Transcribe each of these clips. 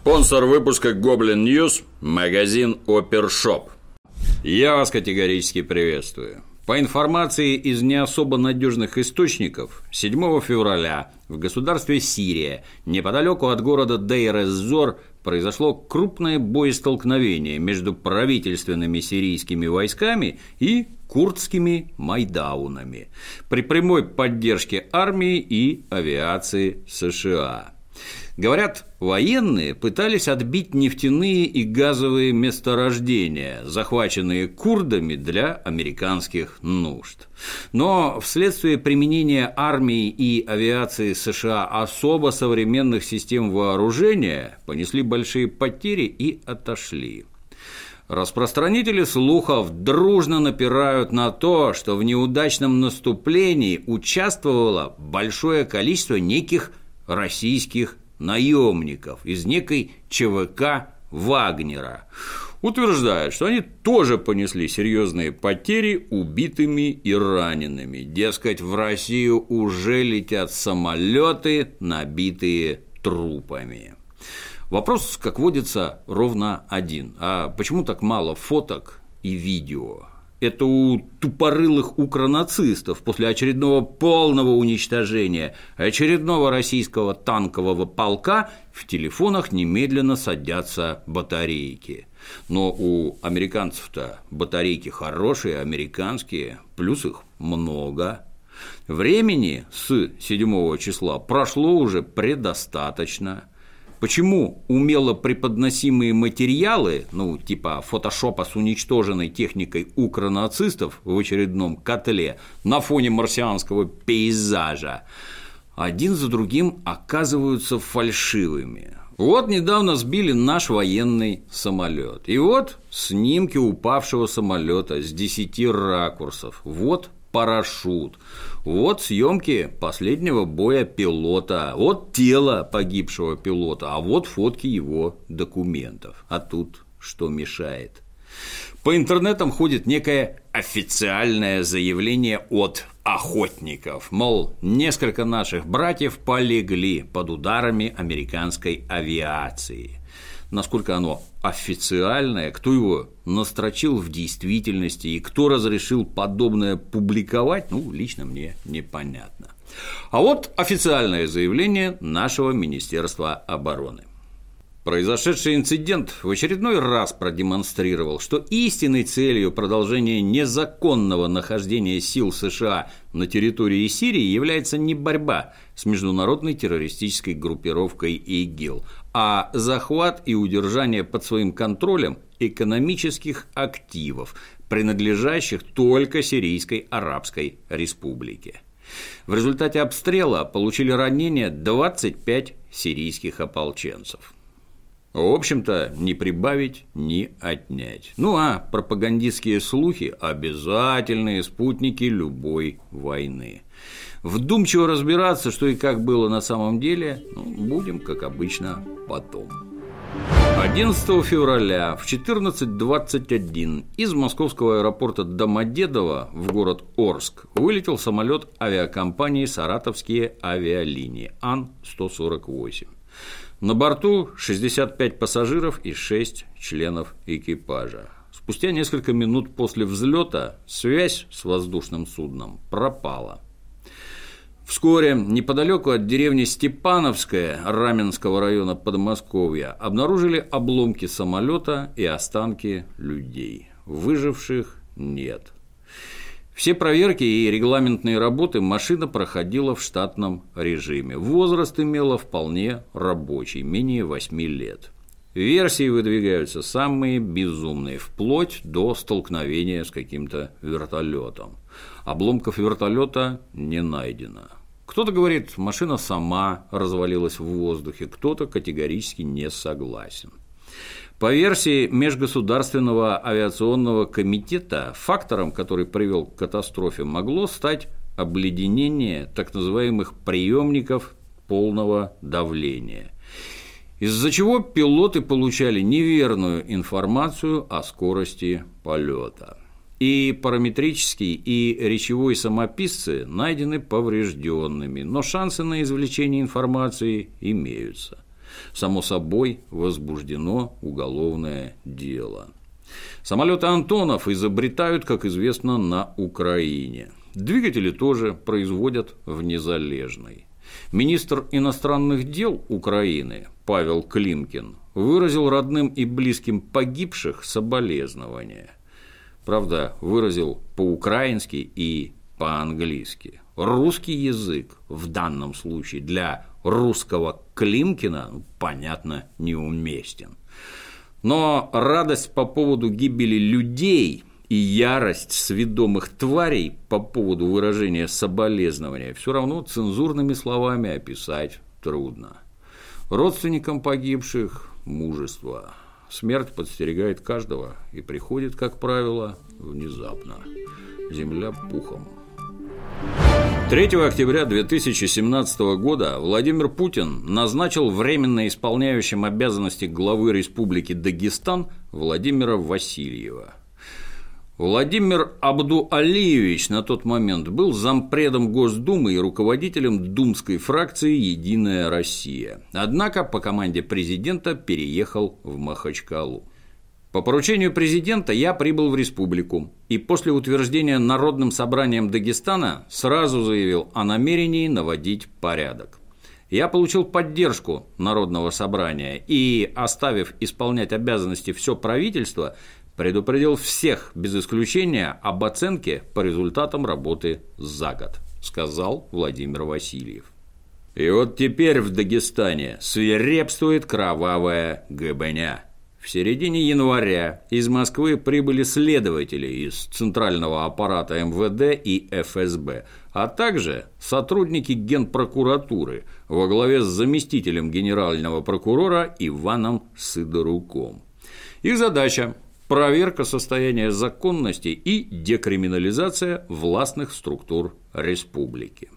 Спонсор выпуска Goblin News – магазин Опершоп. Я вас категорически приветствую. По информации из не особо надежных источников, 7 февраля в государстве Сирия, неподалеку от города Дейр-эз-Зор, произошло крупное боестолкновение между правительственными сирийскими войсками и курдскими майдаунами при прямой поддержке армии и авиации США. Говорят, военные пытались отбить нефтяные и газовые месторождения, захваченные курдами для американских нужд. Но вследствие применения армии и авиации США особо современных систем вооружения понесли большие потери и отошли. Распространители слухов дружно напирают на то, что в неудачном наступлении участвовало большое количество неких российских наемников из некой ЧВК Вагнера. Утверждают, что они тоже понесли серьезные потери убитыми и ранеными. Дескать, в Россию уже летят самолеты, набитые трупами. Вопрос, как водится, ровно один. А почему так мало фоток и видео? Это у тупорылых укронацистов после очередного полного уничтожения очередного российского танкового полка в телефонах немедленно садятся батарейки. Но у американцев-то батарейки хорошие, американские, плюс их много. Времени с 7 числа прошло уже предостаточно – Почему умело преподносимые материалы, ну, типа фотошопа с уничтоженной техникой укронацистов в очередном котле на фоне марсианского пейзажа, один за другим оказываются фальшивыми. Вот недавно сбили наш военный самолет. И вот снимки упавшего самолета с 10 ракурсов. Вот парашют. Вот съемки последнего боя пилота, вот тело погибшего пилота, а вот фотки его документов. А тут что мешает? По интернетам ходит некое официальное заявление от охотников, мол, несколько наших братьев полегли под ударами американской авиации насколько оно официальное, кто его настрочил в действительности и кто разрешил подобное публиковать, ну, лично мне непонятно. А вот официальное заявление нашего Министерства обороны. Произошедший инцидент в очередной раз продемонстрировал, что истинной целью продолжения незаконного нахождения сил США на территории Сирии является не борьба с международной террористической группировкой ИГИЛ, а захват и удержание под своим контролем экономических активов, принадлежащих только Сирийской Арабской Республике. В результате обстрела получили ранения 25 сирийских ополченцев. В общем-то, не прибавить, ни отнять. Ну а пропагандистские слухи – обязательные спутники любой войны. Вдумчиво разбираться, что и как было на самом деле, ну, будем, как обычно, потом. 11 февраля в 14.21 из московского аэропорта Домодедово в город Орск вылетел самолет авиакомпании «Саратовские авиалинии» Ан-148. На борту 65 пассажиров и 6 членов экипажа. Спустя несколько минут после взлета связь с воздушным судном пропала. Вскоре, неподалеку от деревни Степановская Раменского района Подмосковья, обнаружили обломки самолета и останки людей. Выживших нет. Все проверки и регламентные работы машина проходила в штатном режиме. Возраст имела вполне рабочий, менее 8 лет. Версии выдвигаются самые безумные, вплоть до столкновения с каким-то вертолетом. Обломков вертолета не найдено. Кто-то говорит, машина сама развалилась в воздухе, кто-то категорически не согласен. По версии Межгосударственного авиационного комитета, фактором, который привел к катастрофе, могло стать обледенение так называемых приемников полного давления, из-за чего пилоты получали неверную информацию о скорости полета. И параметрический, и речевой самописцы найдены поврежденными, но шансы на извлечение информации имеются. Само собой, возбуждено уголовное дело. Самолеты Антонов изобретают, как известно, на Украине. Двигатели тоже производят в Незалежной. Министр иностранных дел Украины Павел Климкин выразил родным и близким погибших соболезнования. Правда, выразил по-украински и по-английски. Русский язык в данном случае для русского Климкина, понятно, неуместен. Но радость по поводу гибели людей и ярость сведомых тварей по поводу выражения соболезнования все равно цензурными словами описать трудно. Родственникам погибших – мужество. Смерть подстерегает каждого и приходит, как правило, внезапно. Земля пухом. 3 октября 2017 года Владимир Путин назначил временно исполняющим обязанности главы Республики Дагестан Владимира Васильева. Владимир Абду-Алиевич на тот момент был зампредом Госдумы и руководителем думской фракции «Единая Россия». Однако по команде президента переехал в Махачкалу. По поручению президента я прибыл в республику и после утверждения Народным собранием Дагестана сразу заявил о намерении наводить порядок. Я получил поддержку Народного собрания и, оставив исполнять обязанности все правительство, предупредил всех без исключения об оценке по результатам работы за год, сказал Владимир Васильев. И вот теперь в Дагестане свирепствует кровавая гыбня. В середине января из Москвы прибыли следователи из Центрального аппарата МВД и ФСБ, а также сотрудники Генпрокуратуры во главе с заместителем генерального прокурора Иваном Сидоруком. Их задача – проверка состояния законности и декриминализация властных структур республики.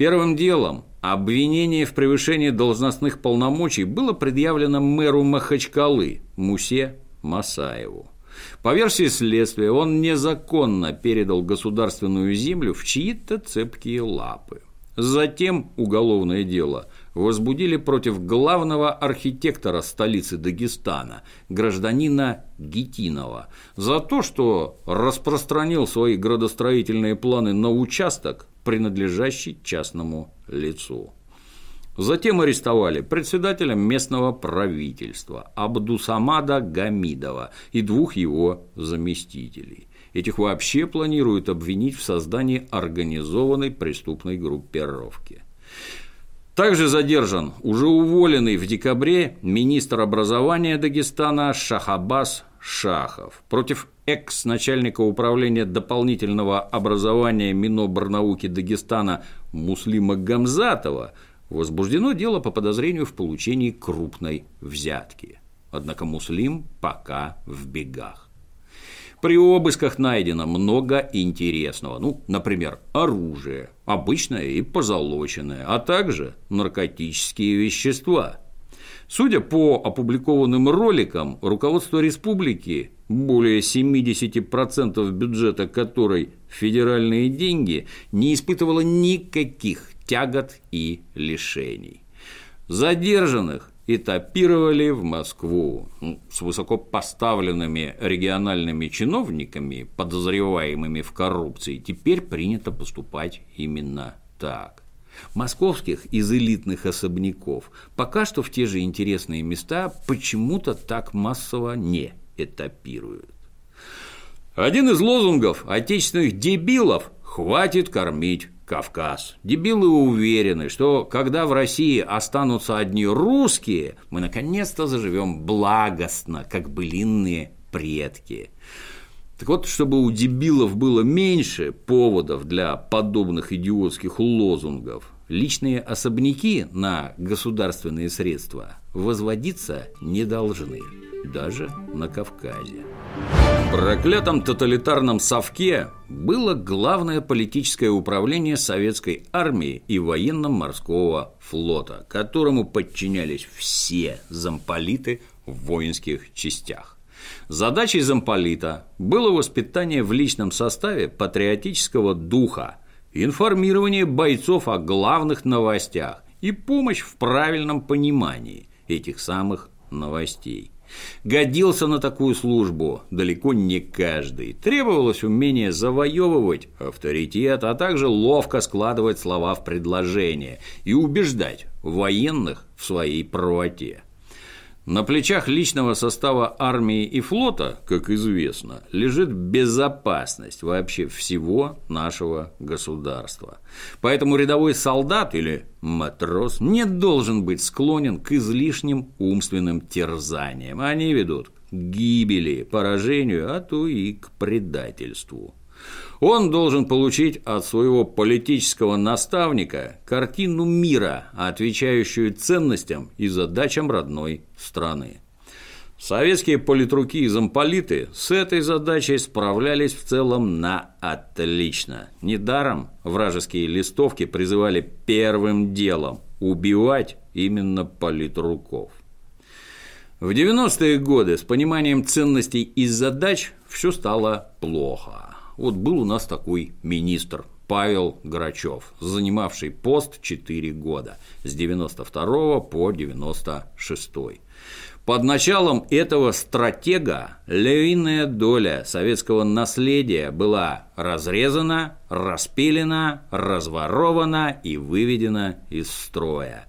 Первым делом обвинение в превышении должностных полномочий было предъявлено мэру Махачкалы Мусе Масаеву. По версии следствия, он незаконно передал государственную землю в чьи-то цепкие лапы. Затем уголовное дело возбудили против главного архитектора столицы Дагестана, гражданина Гитинова, за то, что распространил свои градостроительные планы на участок, принадлежащий частному лицу. Затем арестовали председателя местного правительства Абдусамада Гамидова и двух его заместителей. Этих вообще планируют обвинить в создании организованной преступной группировки. Также задержан уже уволенный в декабре министр образования Дагестана Шахабас Шахов. Против экс-начальника управления дополнительного образования Миноборнауки Дагестана Муслима Гамзатова возбуждено дело по подозрению в получении крупной взятки. Однако Муслим пока в бегах. При обысках найдено много интересного, ну, например, оружие, обычное и позолоченное, а также наркотические вещества. Судя по опубликованным роликам, руководство республики, более 70% бюджета которой федеральные деньги, не испытывало никаких тягот и лишений. Задержанных этапировали в Москву ну, с высокопоставленными региональными чиновниками, подозреваемыми в коррупции, теперь принято поступать именно так. Московских из элитных особняков пока что в те же интересные места почему-то так массово не этапируют. Один из лозунгов отечественных дебилов – хватит кормить Кавказ. Дебилы уверены, что когда в России останутся одни русские, мы наконец-то заживем благостно, как былинные предки. Так вот, чтобы у дебилов было меньше поводов для подобных идиотских лозунгов, личные особняки на государственные средства возводиться не должны, даже на Кавказе. В проклятом тоталитарном совке было главное политическое управление советской армии и военно-морского флота, которому подчинялись все замполиты в воинских частях. Задачей замполита было воспитание в личном составе патриотического духа, информирование бойцов о главных новостях и помощь в правильном понимании этих самых новостей. Годился на такую службу далеко не каждый. Требовалось умение завоевывать авторитет, а также ловко складывать слова в предложения и убеждать военных в своей правоте. На плечах личного состава армии и флота, как известно, лежит безопасность вообще всего нашего государства. Поэтому рядовой солдат или матрос не должен быть склонен к излишним умственным терзаниям. Они ведут к гибели, поражению, а то и к предательству. Он должен получить от своего политического наставника картину мира, отвечающую ценностям и задачам родной страны. Советские политруки и замполиты с этой задачей справлялись в целом на отлично. Недаром вражеские листовки призывали первым делом убивать именно политруков. В 90-е годы с пониманием ценностей и задач все стало плохо. Вот был у нас такой министр Павел Грачев, занимавший пост 4 года, с 92 по 96. Под началом этого стратега львиная доля советского наследия была разрезана, распилена, разворована и выведена из строя.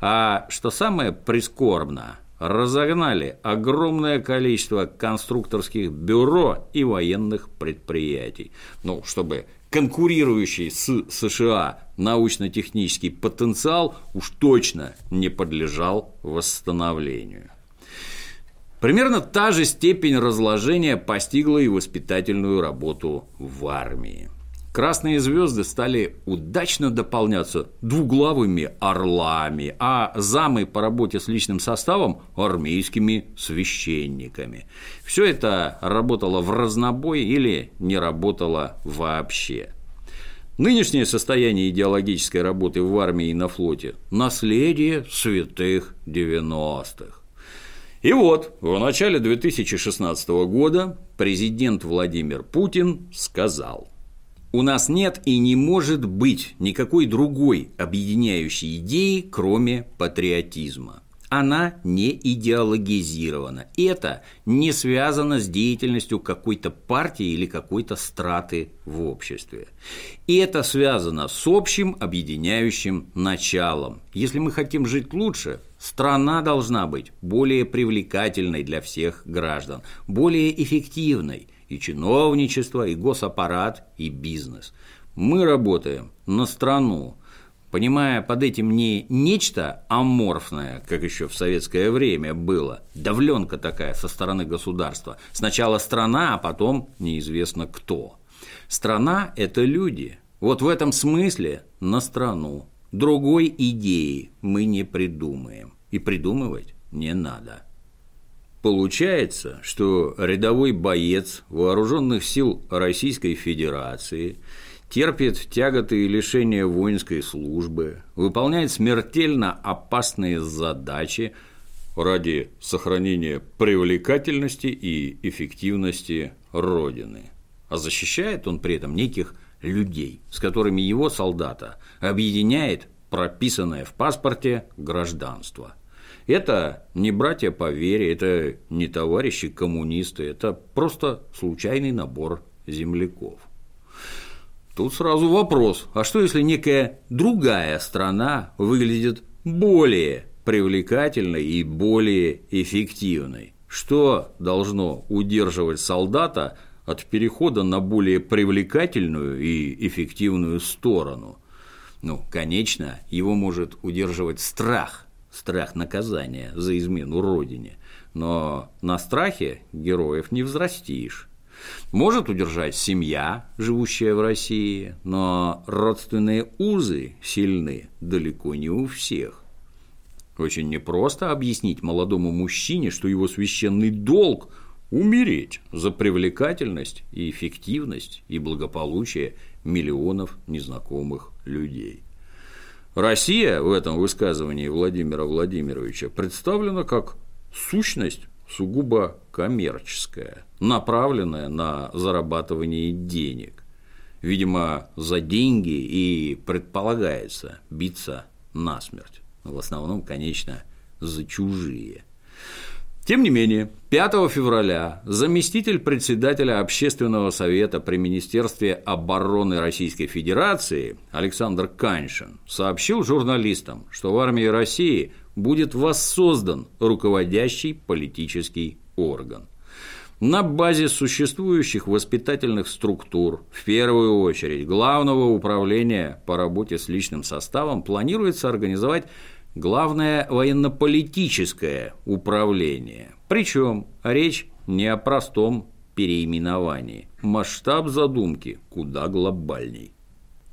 А что самое прискорбно, разогнали огромное количество конструкторских бюро и военных предприятий, ну, чтобы конкурирующий с США научно-технический потенциал уж точно не подлежал восстановлению. Примерно та же степень разложения постигла и воспитательную работу в армии красные звезды стали удачно дополняться двуглавыми орлами, а замы по работе с личным составом – армейскими священниками. Все это работало в разнобой или не работало вообще. Нынешнее состояние идеологической работы в армии и на флоте – наследие святых 90-х. И вот, в начале 2016 года президент Владимир Путин сказал – у нас нет и не может быть никакой другой объединяющей идеи, кроме патриотизма. Она не идеологизирована. Это не связано с деятельностью какой-то партии или какой-то страты в обществе. И это связано с общим объединяющим началом. Если мы хотим жить лучше, страна должна быть более привлекательной для всех граждан, более эффективной – и чиновничество, и госаппарат, и бизнес. Мы работаем на страну, понимая под этим не нечто аморфное, как еще в советское время было, давленка такая со стороны государства. Сначала страна, а потом неизвестно кто. Страна – это люди. Вот в этом смысле на страну. Другой идеи мы не придумаем. И придумывать не надо. Получается, что рядовой боец вооруженных сил Российской Федерации терпит тяготы и лишения воинской службы, выполняет смертельно опасные задачи ради сохранения привлекательности и эффективности Родины. А защищает он при этом неких людей, с которыми его солдата объединяет прописанное в паспорте гражданство – это не братья по вере, это не товарищи коммунисты, это просто случайный набор земляков. Тут сразу вопрос, а что если некая другая страна выглядит более привлекательной и более эффективной? Что должно удерживать солдата от перехода на более привлекательную и эффективную сторону? Ну, конечно, его может удерживать страх страх наказания за измену родине, но на страхе героев не взрастишь. Может удержать семья, живущая в России, но родственные узы сильны далеко не у всех. Очень непросто объяснить молодому мужчине, что его священный долг – умереть за привлекательность и эффективность и благополучие миллионов незнакомых людей. Россия в этом высказывании Владимира Владимировича представлена как сущность сугубо коммерческая, направленная на зарабатывание денег. Видимо, за деньги и предполагается биться насмерть. В основном, конечно, за чужие. Тем не менее, 5 февраля заместитель председателя Общественного совета при Министерстве обороны Российской Федерации Александр Каньшин сообщил журналистам, что в армии России будет воссоздан руководящий политический орган. На базе существующих воспитательных структур, в первую очередь Главного управления по работе с личным составом, планируется организовать главное военно-политическое управление. Причем речь не о простом переименовании. Масштаб задумки куда глобальней.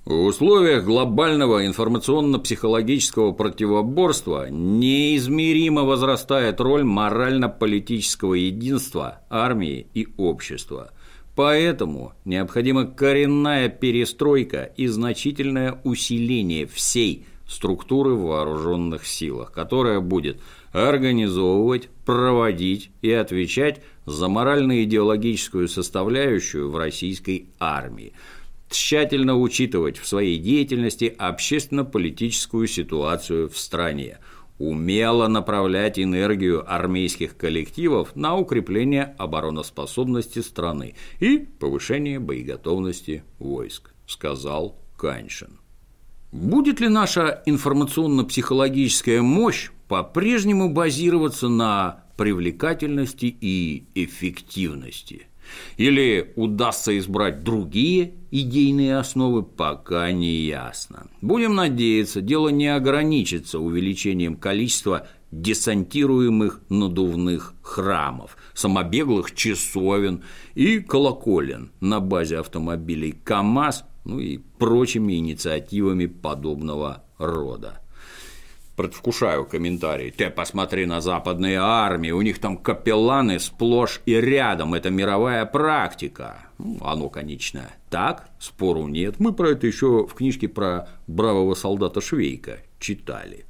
В условиях глобального информационно-психологического противоборства неизмеримо возрастает роль морально-политического единства армии и общества. Поэтому необходима коренная перестройка и значительное усиление всей структуры в вооруженных силах, которая будет организовывать, проводить и отвечать за морально-идеологическую составляющую в российской армии, тщательно учитывать в своей деятельности общественно-политическую ситуацию в стране, умело направлять энергию армейских коллективов на укрепление обороноспособности страны и повышение боеготовности войск, сказал Каньшин. Будет ли наша информационно-психологическая мощь по-прежнему базироваться на привлекательности и эффективности? Или удастся избрать другие идейные основы, пока не ясно. Будем надеяться, дело не ограничится увеличением количества десантируемых надувных храмов, самобеглых часовен и колоколен на базе автомобилей КАМАЗ ну и прочими инициативами подобного рода. Предвкушаю комментарий. Ты посмотри на западные армии, у них там капелланы сплошь и рядом, это мировая практика. Ну, оно, конечно, так, спору нет. Мы про это еще в книжке про бравого солдата Швейка читали.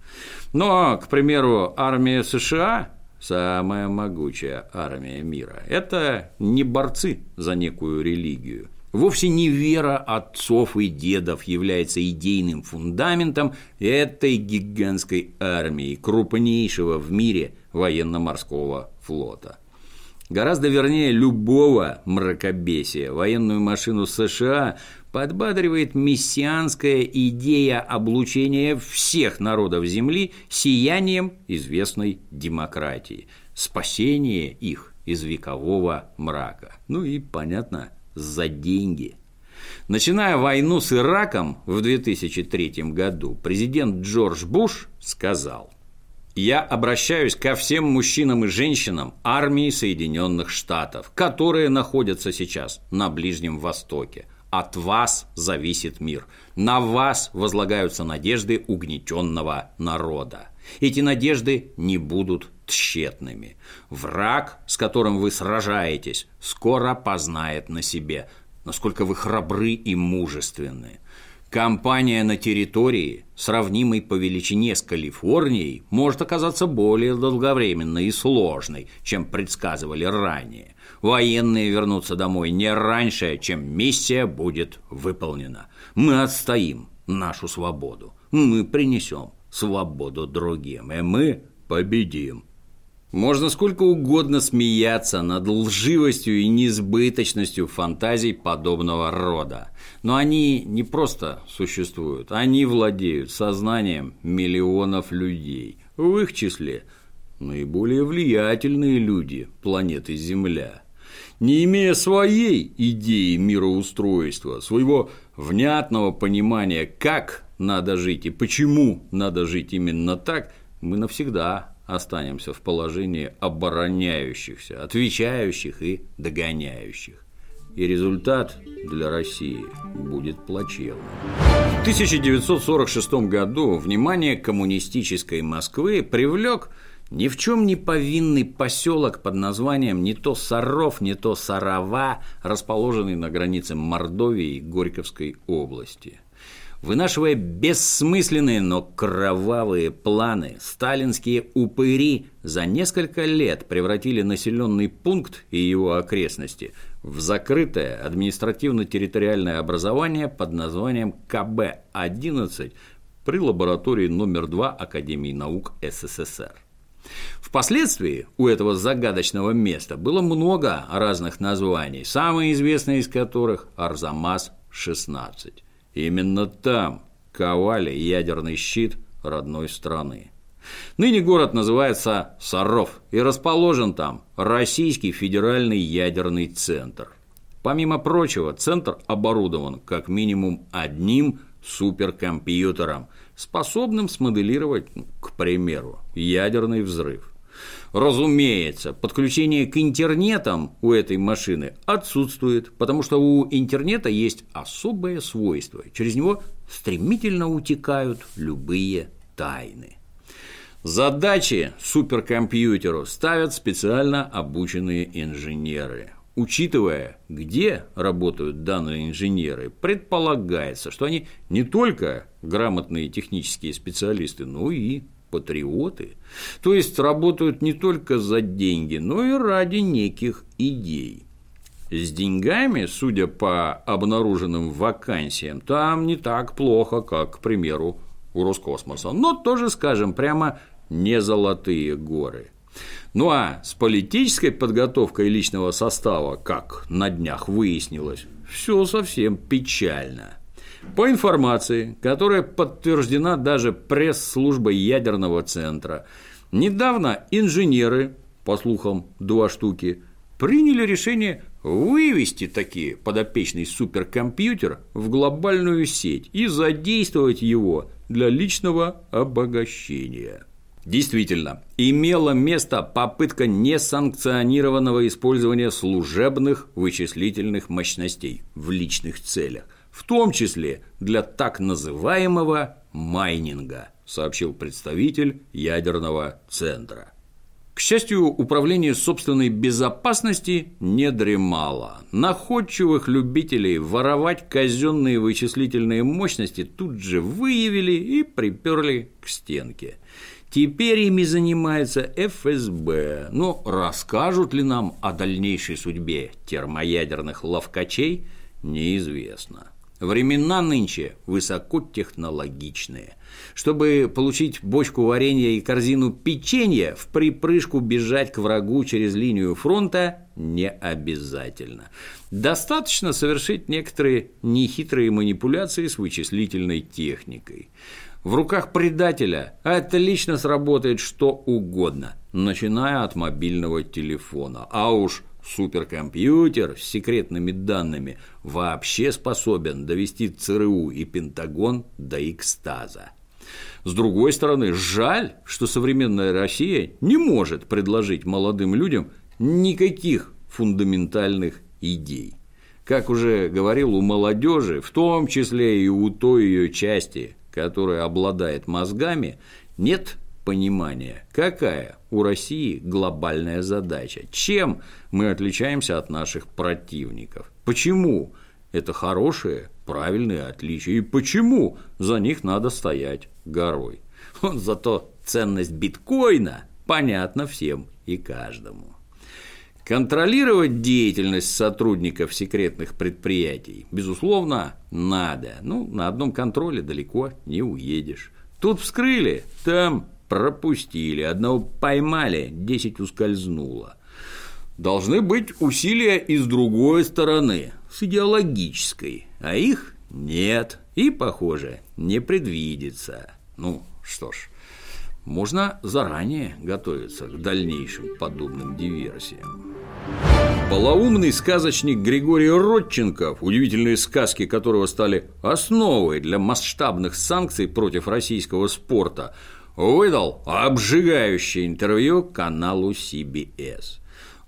Но, к примеру, армия США самая могучая армия мира. Это не борцы за некую религию. Вовсе не вера отцов и дедов является идейным фундаментом этой гигантской армии, крупнейшего в мире военно-морского флота. Гораздо вернее любого мракобесия военную машину США подбадривает мессианская идея облучения всех народов Земли сиянием известной демократии, спасение их из векового мрака. Ну и, понятно, за деньги. Начиная войну с Ираком в 2003 году, президент Джордж Буш сказал «Я обращаюсь ко всем мужчинам и женщинам армии Соединенных Штатов, которые находятся сейчас на Ближнем Востоке. От вас зависит мир. На вас возлагаются надежды угнетенного народа. Эти надежды не будут тщетными. Враг, с которым вы сражаетесь, скоро познает на себе, насколько вы храбры и мужественны. Компания на территории, сравнимой по величине с Калифорнией, может оказаться более долговременной и сложной, чем предсказывали ранее. Военные вернутся домой не раньше, чем миссия будет выполнена. Мы отстоим нашу свободу. Мы принесем свободу другим, и мы победим. Можно сколько угодно смеяться над лживостью и несбыточностью фантазий подобного рода. Но они не просто существуют, они владеют сознанием миллионов людей. В их числе наиболее влиятельные люди планеты Земля. Не имея своей идеи мироустройства, своего внятного понимания, как надо жить и почему надо жить именно так, мы навсегда останемся в положении обороняющихся, отвечающих и догоняющих. И результат для России будет плачевным. В 1946 году внимание коммунистической Москвы привлек ни в чем не повинный поселок под названием не то Саров, не то Сарова, расположенный на границе Мордовии и Горьковской области. Вынашивая бессмысленные, но кровавые планы, сталинские упыри за несколько лет превратили населенный пункт и его окрестности в закрытое административно-территориальное образование под названием КБ-11 при лаборатории номер 2 Академии наук СССР. Впоследствии у этого загадочного места было много разных названий, самые известные из которых – Арзамас-16. Именно там ковали ядерный щит родной страны. Ныне город называется Саров и расположен там Российский федеральный ядерный центр. Помимо прочего, центр оборудован как минимум одним суперкомпьютером, способным смоделировать, ну, к примеру, ядерный взрыв. Разумеется, подключение к интернетам у этой машины отсутствует, потому что у интернета есть особое свойство. Через него стремительно утекают любые тайны. Задачи суперкомпьютеру ставят специально обученные инженеры. Учитывая, где работают данные инженеры, предполагается, что они не только грамотные технические специалисты, но и патриоты, то есть работают не только за деньги, но и ради неких идей. С деньгами, судя по обнаруженным вакансиям, там не так плохо, как, к примеру, у Роскосмоса, но тоже, скажем, прямо не золотые горы. Ну а с политической подготовкой личного состава, как на днях выяснилось, все совсем печально. По информации, которая подтверждена даже пресс-службой ядерного центра, недавно инженеры, по слухам два штуки, приняли решение вывести такие подопечный суперкомпьютер в глобальную сеть и задействовать его для личного обогащения. Действительно, имела место попытка несанкционированного использования служебных вычислительных мощностей в личных целях, в том числе для так называемого майнинга, сообщил представитель ядерного центра. К счастью, управление собственной безопасности не дремало. Находчивых любителей воровать казенные вычислительные мощности тут же выявили и приперли к стенке. Теперь ими занимается ФСБ. Но расскажут ли нам о дальнейшей судьбе термоядерных ловкачей, неизвестно. Времена нынче высокотехнологичные. Чтобы получить бочку варенья и корзину печенья, в припрыжку бежать к врагу через линию фронта не обязательно. Достаточно совершить некоторые нехитрые манипуляции с вычислительной техникой. В руках предателя отлично сработает что угодно, начиная от мобильного телефона. А уж суперкомпьютер с секретными данными вообще способен довести ЦРУ и Пентагон до экстаза. С другой стороны, жаль, что современная Россия не может предложить молодым людям никаких фундаментальных идей. Как уже говорил, у молодежи, в том числе и у той ее части, которая обладает мозгами, нет понимания, какая у России глобальная задача, чем мы отличаемся от наших противников, почему это хорошие, правильные отличия, и почему за них надо стоять горой. Зато ценность биткоина понятна всем и каждому. Контролировать деятельность сотрудников секретных предприятий, безусловно, надо. Ну, на одном контроле далеко не уедешь. Тут вскрыли, там пропустили, одного поймали, десять ускользнуло. Должны быть усилия и с другой стороны, с идеологической, а их нет и, похоже, не предвидится. Ну, что ж, можно заранее готовиться к дальнейшим подобным диверсиям. Полоумный сказочник Григорий Родченков, удивительные сказки которого стали основой для масштабных санкций против российского спорта, выдал обжигающее интервью каналу CBS.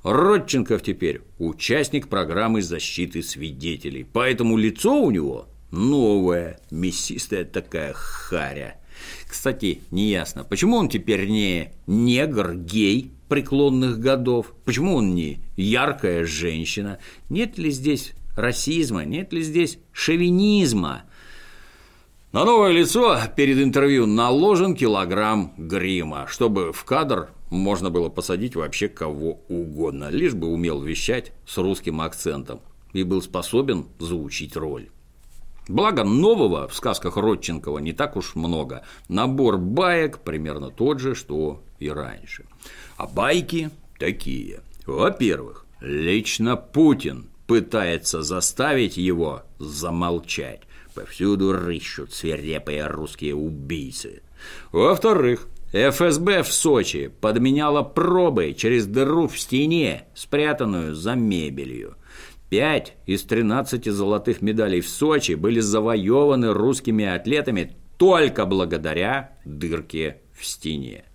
Родченков теперь участник программы защиты свидетелей, поэтому лицо у него новое, мясистая такая харя – кстати, неясно, почему он теперь не негр, гей преклонных годов, почему он не яркая женщина, нет ли здесь расизма, нет ли здесь шовинизма. На новое лицо перед интервью наложен килограмм грима, чтобы в кадр можно было посадить вообще кого угодно, лишь бы умел вещать с русским акцентом и был способен заучить роль. Благо нового в сказках Родченкова не так уж много. Набор баек примерно тот же, что и раньше. А байки такие. Во-первых, лично Путин пытается заставить его замолчать. Повсюду рыщут свирепые русские убийцы. Во-вторых, ФСБ в Сочи подменяла пробы через дыру в стене, спрятанную за мебелью. Пять из 13 золотых медалей в Сочи были завоеваны русскими атлетами только благодаря дырке в стене.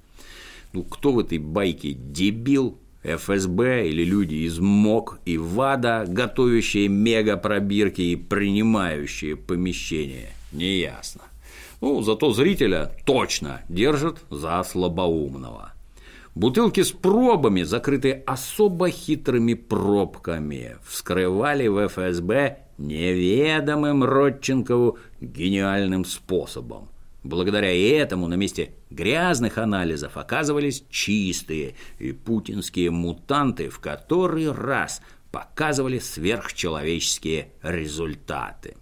Ну, кто в этой байке дебил? ФСБ или люди из МОК и ВАДА, готовящие мега-пробирки и принимающие помещения? Неясно. Ну, зато зрителя точно держат за слабоумного. Бутылки с пробами, закрытые особо хитрыми пробками, вскрывали в ФСБ неведомым Родченкову гениальным способом. Благодаря этому на месте грязных анализов оказывались чистые, и путинские мутанты в который раз показывали сверхчеловеческие результаты.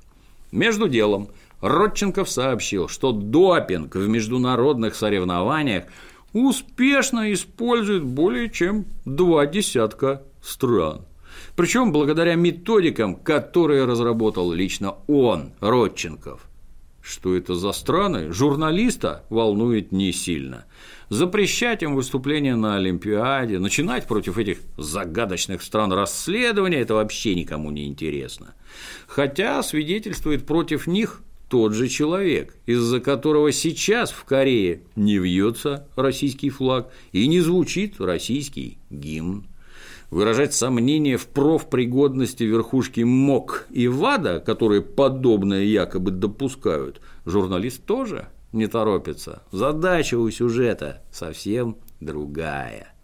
Между делом Родченков сообщил, что допинг в международных соревнованиях успешно использует более чем два десятка стран. Причем благодаря методикам, которые разработал лично он, Родченков. Что это за страны, журналиста волнует не сильно. Запрещать им выступления на Олимпиаде, начинать против этих загадочных стран расследования – это вообще никому не интересно. Хотя свидетельствует против них тот же человек, из-за которого сейчас в Корее не вьется российский флаг и не звучит российский гимн выражать сомнения в профпригодности верхушки МОК и ВАДА, которые подобное якобы допускают, журналист тоже не торопится. Задача у сюжета совсем другая.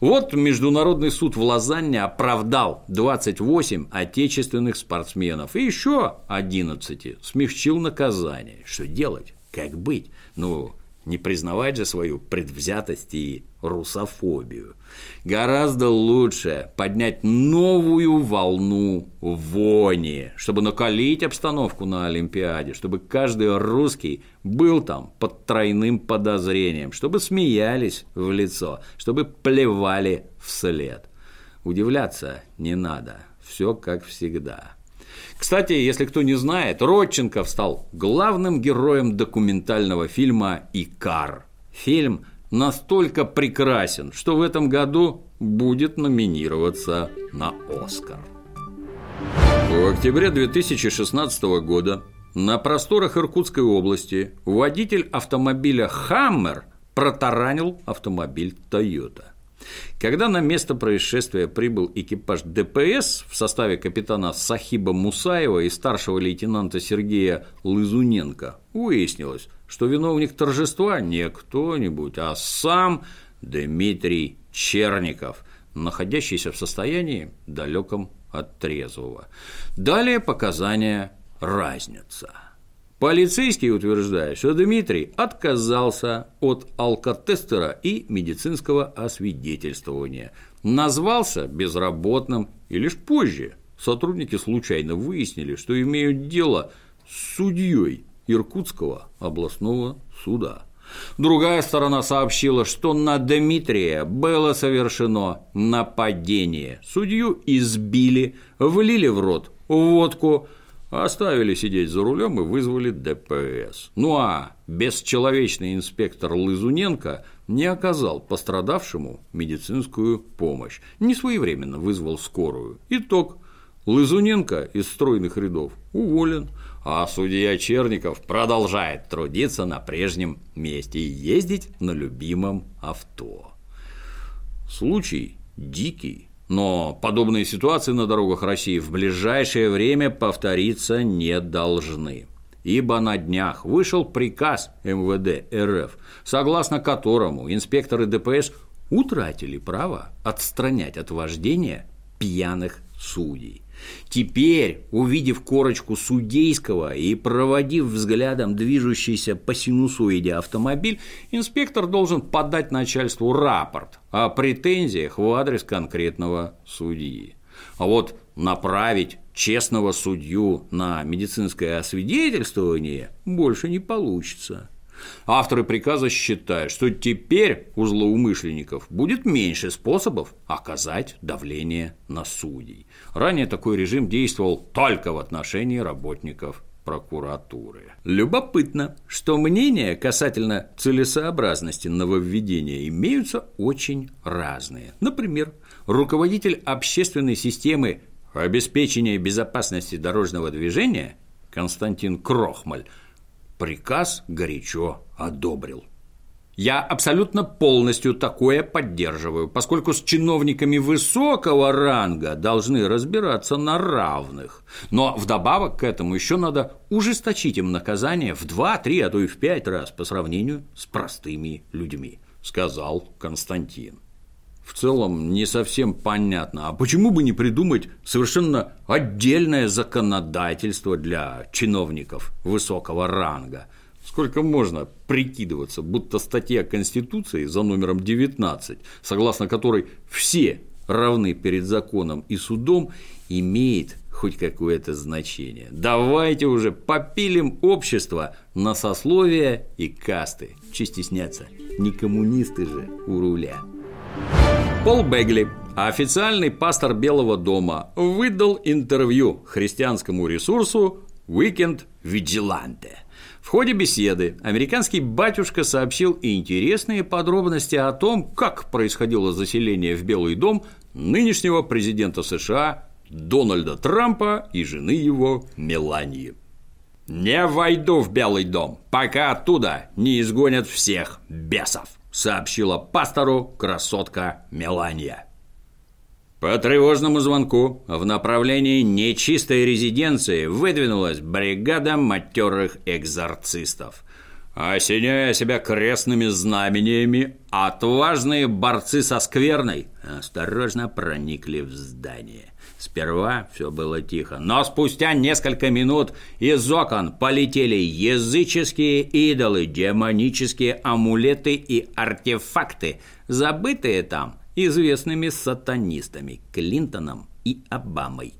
Вот Международный суд в Лозанне оправдал 28 отечественных спортсменов и еще 11 смягчил наказание. Что делать? Как быть? Ну, не признавать же свою предвзятость и русофобию. Гораздо лучше поднять новую волну вони, чтобы накалить обстановку на Олимпиаде, чтобы каждый русский был там под тройным подозрением, чтобы смеялись в лицо, чтобы плевали вслед. Удивляться не надо, все как всегда. Кстати, если кто не знает, Родченков стал главным героем документального фильма «Икар». Фильм настолько прекрасен, что в этом году будет номинироваться на «Оскар». В октябре 2016 года на просторах Иркутской области водитель автомобиля «Хаммер» протаранил автомобиль «Тойота». Когда на место происшествия прибыл экипаж ДПС в составе капитана Сахиба Мусаева и старшего лейтенанта Сергея Лызуненко, выяснилось, что виновник торжества не кто-нибудь, а сам Дмитрий Черников, находящийся в состоянии далеком от трезвого. Далее показания разница. Полицейский утверждает, что Дмитрий отказался от алкотестера и медицинского освидетельствования, назвался безработным и лишь позже сотрудники случайно выяснили, что имеют дело с судьей Иркутского областного суда. Другая сторона сообщила, что на Дмитрия было совершено нападение. Судью избили, влили в рот водку, Оставили сидеть за рулем и вызвали ДПС. Ну а бесчеловечный инспектор Лызуненко не оказал пострадавшему медицинскую помощь, не своевременно вызвал скорую. Итог. Лызуненко из стройных рядов уволен, а судья Черников продолжает трудиться на прежнем месте и ездить на любимом авто. Случай дикий, но подобные ситуации на дорогах России в ближайшее время повториться не должны. Ибо на днях вышел приказ МВД РФ, согласно которому инспекторы ДПС утратили право отстранять от вождения пьяных судей. Теперь, увидев корочку судейского и проводив взглядом движущийся по синусоиде автомобиль, инспектор должен подать начальству рапорт о претензиях в адрес конкретного судьи. А вот направить честного судью на медицинское освидетельствование больше не получится. Авторы приказа считают, что теперь у злоумышленников будет меньше способов оказать давление на судей. Ранее такой режим действовал только в отношении работников прокуратуры. Любопытно, что мнения касательно целесообразности нововведения имеются очень разные. Например, руководитель общественной системы обеспечения безопасности дорожного движения Константин Крохмаль приказ горячо одобрил. Я абсолютно полностью такое поддерживаю, поскольку с чиновниками высокого ранга должны разбираться на равных. Но вдобавок к этому еще надо ужесточить им наказание в 2-3, а то и в 5 раз по сравнению с простыми людьми, сказал Константин. В целом не совсем понятно, а почему бы не придумать совершенно отдельное законодательство для чиновников высокого ранга – Сколько можно прикидываться, будто статья Конституции за номером 19, согласно которой все равны перед законом и судом, имеет хоть какое-то значение. Давайте уже попилим общество на сословия и касты. Че стесняться, не коммунисты же у руля. Пол Бегли, официальный пастор Белого дома, выдал интервью христианскому ресурсу «Weekend Vigilante». В ходе беседы американский батюшка сообщил интересные подробности о том, как происходило заселение в Белый дом нынешнего президента США Дональда Трампа и жены его Мелании. «Не войду в Белый дом, пока оттуда не изгонят всех бесов», сообщила пастору красотка Мелания. По тревожному звонку в направлении нечистой резиденции выдвинулась бригада матерых экзорцистов. Осеняя себя крестными знамениями, отважные борцы со скверной осторожно проникли в здание. Сперва все было тихо, но спустя несколько минут из окон полетели языческие идолы, демонические амулеты и артефакты, забытые там известными сатанистами Клинтоном и Обамой.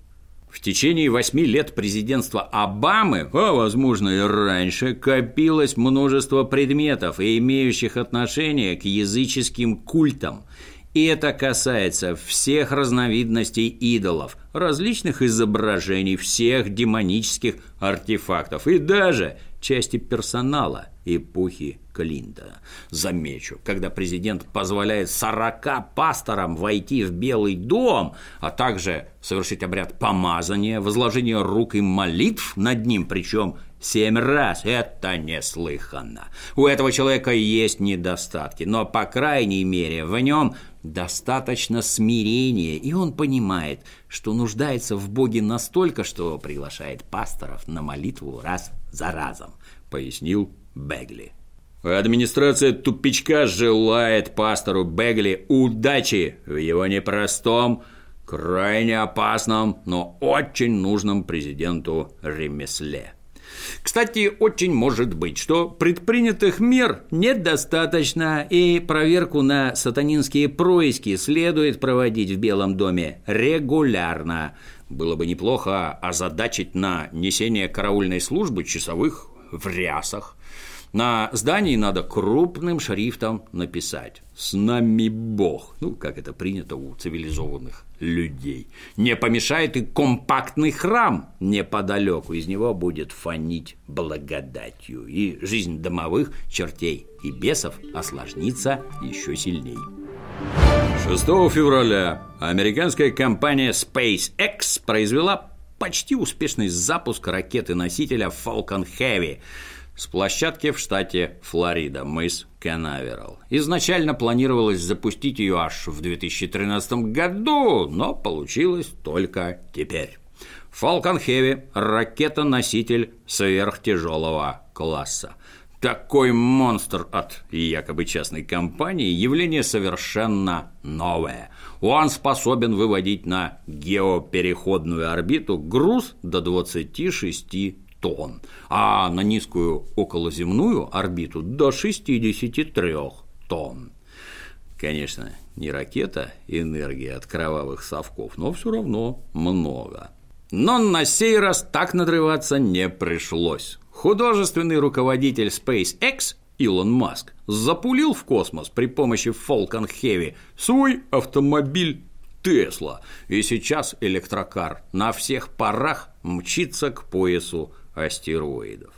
В течение восьми лет президентства Обамы, а возможно и раньше, копилось множество предметов, имеющих отношение к языческим культам. И это касается всех разновидностей идолов, различных изображений, всех демонических артефактов и даже части персонала эпохи Клинта. Замечу, когда президент позволяет 40 пасторам войти в Белый дом, а также совершить обряд помазания, возложения рук и молитв над ним, причем семь раз, это неслыханно. У этого человека есть недостатки, но, по крайней мере, в нем достаточно смирения, и он понимает, что нуждается в Боге настолько, что приглашает пасторов на молитву раз за разом, пояснил Бегли. Администрация тупичка желает пастору Бегли удачи в его непростом, крайне опасном, но очень нужном президенту ремесле. Кстати, очень может быть, что предпринятых мер недостаточно, и проверку на сатанинские происки следует проводить в Белом доме регулярно. Было бы неплохо озадачить на несение караульной службы часовых в рясах, на здании надо крупным шрифтом написать. «С нами Бог», ну, как это принято у цивилизованных людей. Не помешает и компактный храм неподалеку, из него будет фонить благодатью, и жизнь домовых чертей и бесов осложнится еще сильнее. 6 февраля американская компания SpaceX произвела почти успешный запуск ракеты-носителя Falcon Heavy – с площадки в штате Флорида, мыс Канаверал. Изначально планировалось запустить ее аж в 2013 году, но получилось только теперь. Falcon Heavy – ракета-носитель сверхтяжелого класса. Такой монстр от якобы частной компании – явление совершенно новое. Он способен выводить на геопереходную орбиту груз до 26 тонн, а на низкую околоземную орбиту до 63 тонн. Конечно, не ракета энергия от кровавых совков, но все равно много. Но на сей раз так надрываться не пришлось. Художественный руководитель SpaceX Илон Маск запулил в космос при помощи Falcon Heavy свой автомобиль Тесла, и сейчас электрокар на всех парах мчится к поясу астероидов.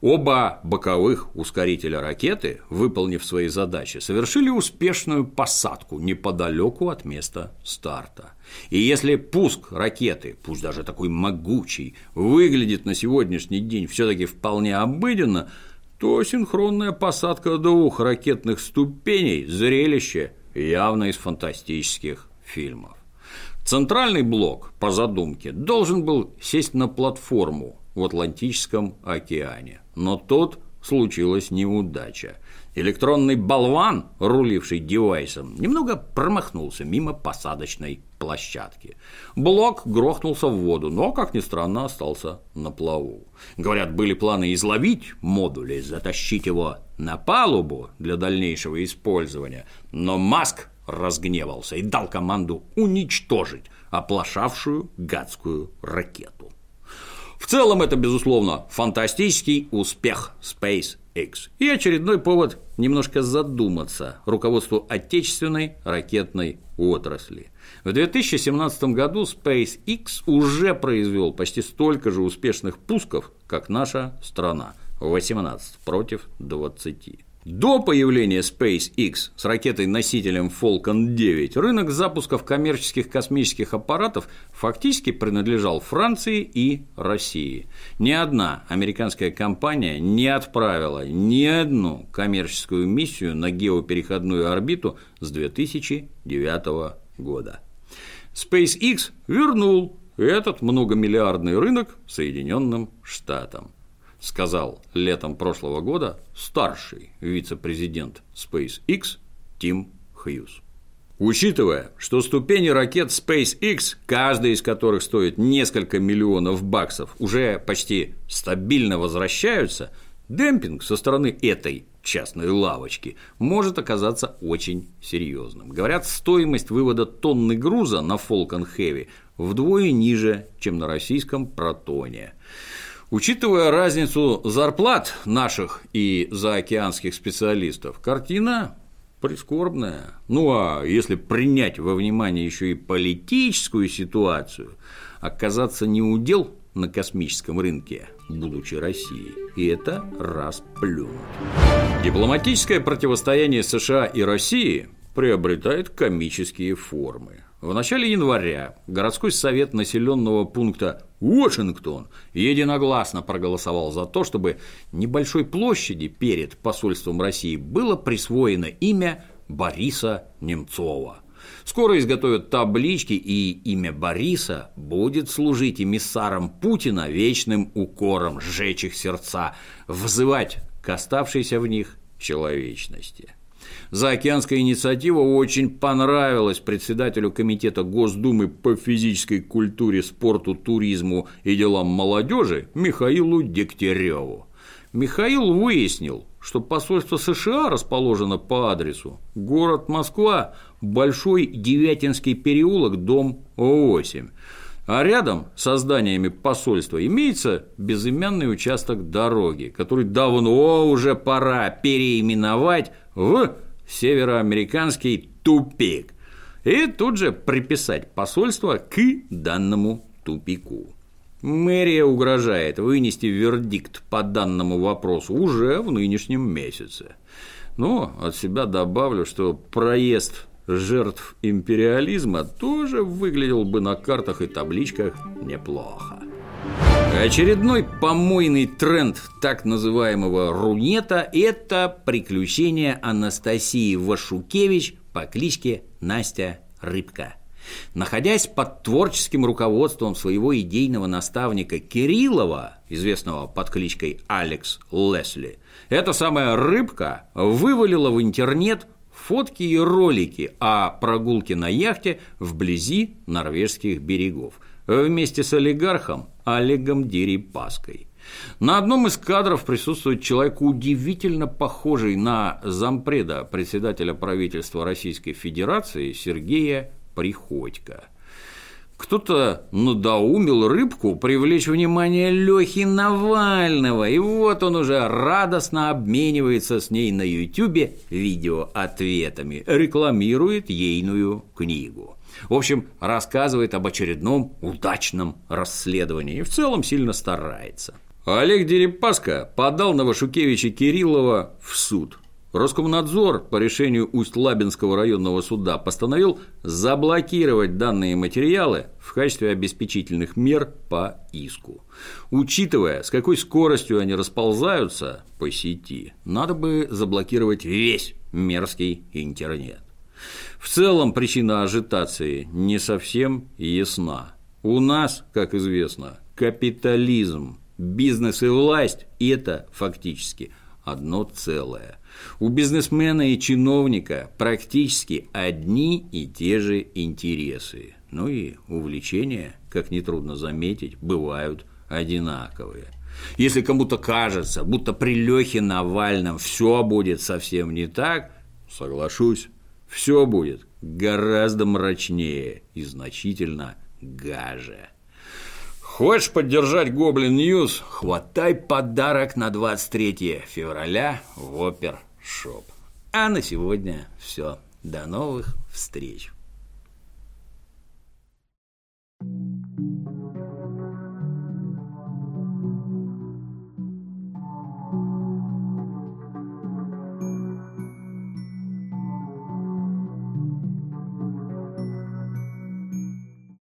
Оба боковых ускорителя ракеты, выполнив свои задачи, совершили успешную посадку неподалеку от места старта. И если пуск ракеты, пусть даже такой могучий, выглядит на сегодняшний день все-таки вполне обыденно, то синхронная посадка двух ракетных ступеней – зрелище явно из фантастических фильмов. Центральный блок, по задумке, должен был сесть на платформу в Атлантическом океане, но тут случилась неудача. Электронный болван, руливший девайсом, немного промахнулся мимо посадочной площадки. Блок грохнулся в воду, но, как ни странно, остался на плаву. Говорят, были планы изловить модуль и затащить его на палубу для дальнейшего использования, но Маск разгневался и дал команду уничтожить оплошавшую гадскую ракету. В целом это, безусловно, фантастический успех SpaceX и очередной повод немножко задуматься руководству отечественной ракетной отрасли. В 2017 году SpaceX уже произвел почти столько же успешных пусков, как наша страна – 18 против 20. До появления SpaceX с ракетой-носителем Falcon 9 рынок запусков коммерческих космических аппаратов фактически принадлежал Франции и России. Ни одна американская компания не отправила ни одну коммерческую миссию на геопереходную орбиту с 2009 года. SpaceX вернул этот многомиллиардный рынок Соединенным Штатам сказал летом прошлого года старший вице-президент SpaceX Тим Хьюз. Учитывая, что ступени ракет SpaceX, каждая из которых стоит несколько миллионов баксов, уже почти стабильно возвращаются, демпинг со стороны этой частной лавочки может оказаться очень серьезным. Говорят, стоимость вывода тонны груза на Falcon Heavy вдвое ниже, чем на российском протоне. Учитывая разницу зарплат наших и заокеанских специалистов, картина прискорбная. Ну а если принять во внимание еще и политическую ситуацию, оказаться не удел на космическом рынке, будучи Россией, и это расплюнуть. Дипломатическое противостояние США и России приобретает комические формы. В начале января городской совет населенного пункта Вашингтон единогласно проголосовал за то, чтобы небольшой площади перед посольством России было присвоено имя Бориса Немцова. Скоро изготовят таблички, и имя Бориса будет служить эмиссаром Путина вечным укором сжечь их сердца, вызывать к оставшейся в них человечности. Заокеанская инициатива очень понравилась председателю Комитета Госдумы по физической культуре, спорту, туризму и делам молодежи Михаилу Дегтяреву. Михаил выяснил, что посольство США расположено по адресу город Москва, Большой Девятинский переулок, дом 8. А рядом с зданиями посольства имеется безымянный участок дороги, который давно уже пора переименовать в североамериканский тупик и тут же приписать посольство к данному тупику. Мэрия угрожает вынести вердикт по данному вопросу уже в нынешнем месяце. Но от себя добавлю, что проезд жертв империализма тоже выглядел бы на картах и табличках неплохо. Очередной помойный тренд так называемого рунета – это приключение Анастасии Вашукевич по кличке Настя Рыбка. Находясь под творческим руководством своего идейного наставника Кириллова, известного под кличкой Алекс Лесли, эта самая рыбка вывалила в интернет фотки и ролики о прогулке на яхте вблизи норвежских берегов вместе с олигархом Олегом Дерипаской. На одном из кадров присутствует человек, удивительно похожий на зампреда председателя правительства Российской Федерации Сергея Приходько. Кто-то надоумил рыбку привлечь внимание Лехи Навального, и вот он уже радостно обменивается с ней на Ютубе видеоответами, рекламирует ейную книгу. В общем, рассказывает об очередном удачном расследовании и в целом сильно старается. Олег Дерипаска подал на Вашукевича Кириллова в суд – Роскомнадзор по решению Усть-Лабинского районного суда постановил заблокировать данные материалы в качестве обеспечительных мер по иску. Учитывая, с какой скоростью они расползаются по сети, надо бы заблокировать весь мерзкий интернет. В целом причина ажитации не совсем ясна. У нас, как известно, капитализм, бизнес и власть – это фактически одно целое. У бизнесмена и чиновника практически одни и те же интересы. Ну и увлечения, как нетрудно заметить, бывают одинаковые. Если кому-то кажется, будто при Лехе Навальном все будет совсем не так, соглашусь, все будет гораздо мрачнее и значительно гаже. Хочешь поддержать Goblin News? Хватай подарок на 23 февраля в Опер Шоп. А на сегодня все. До новых встреч.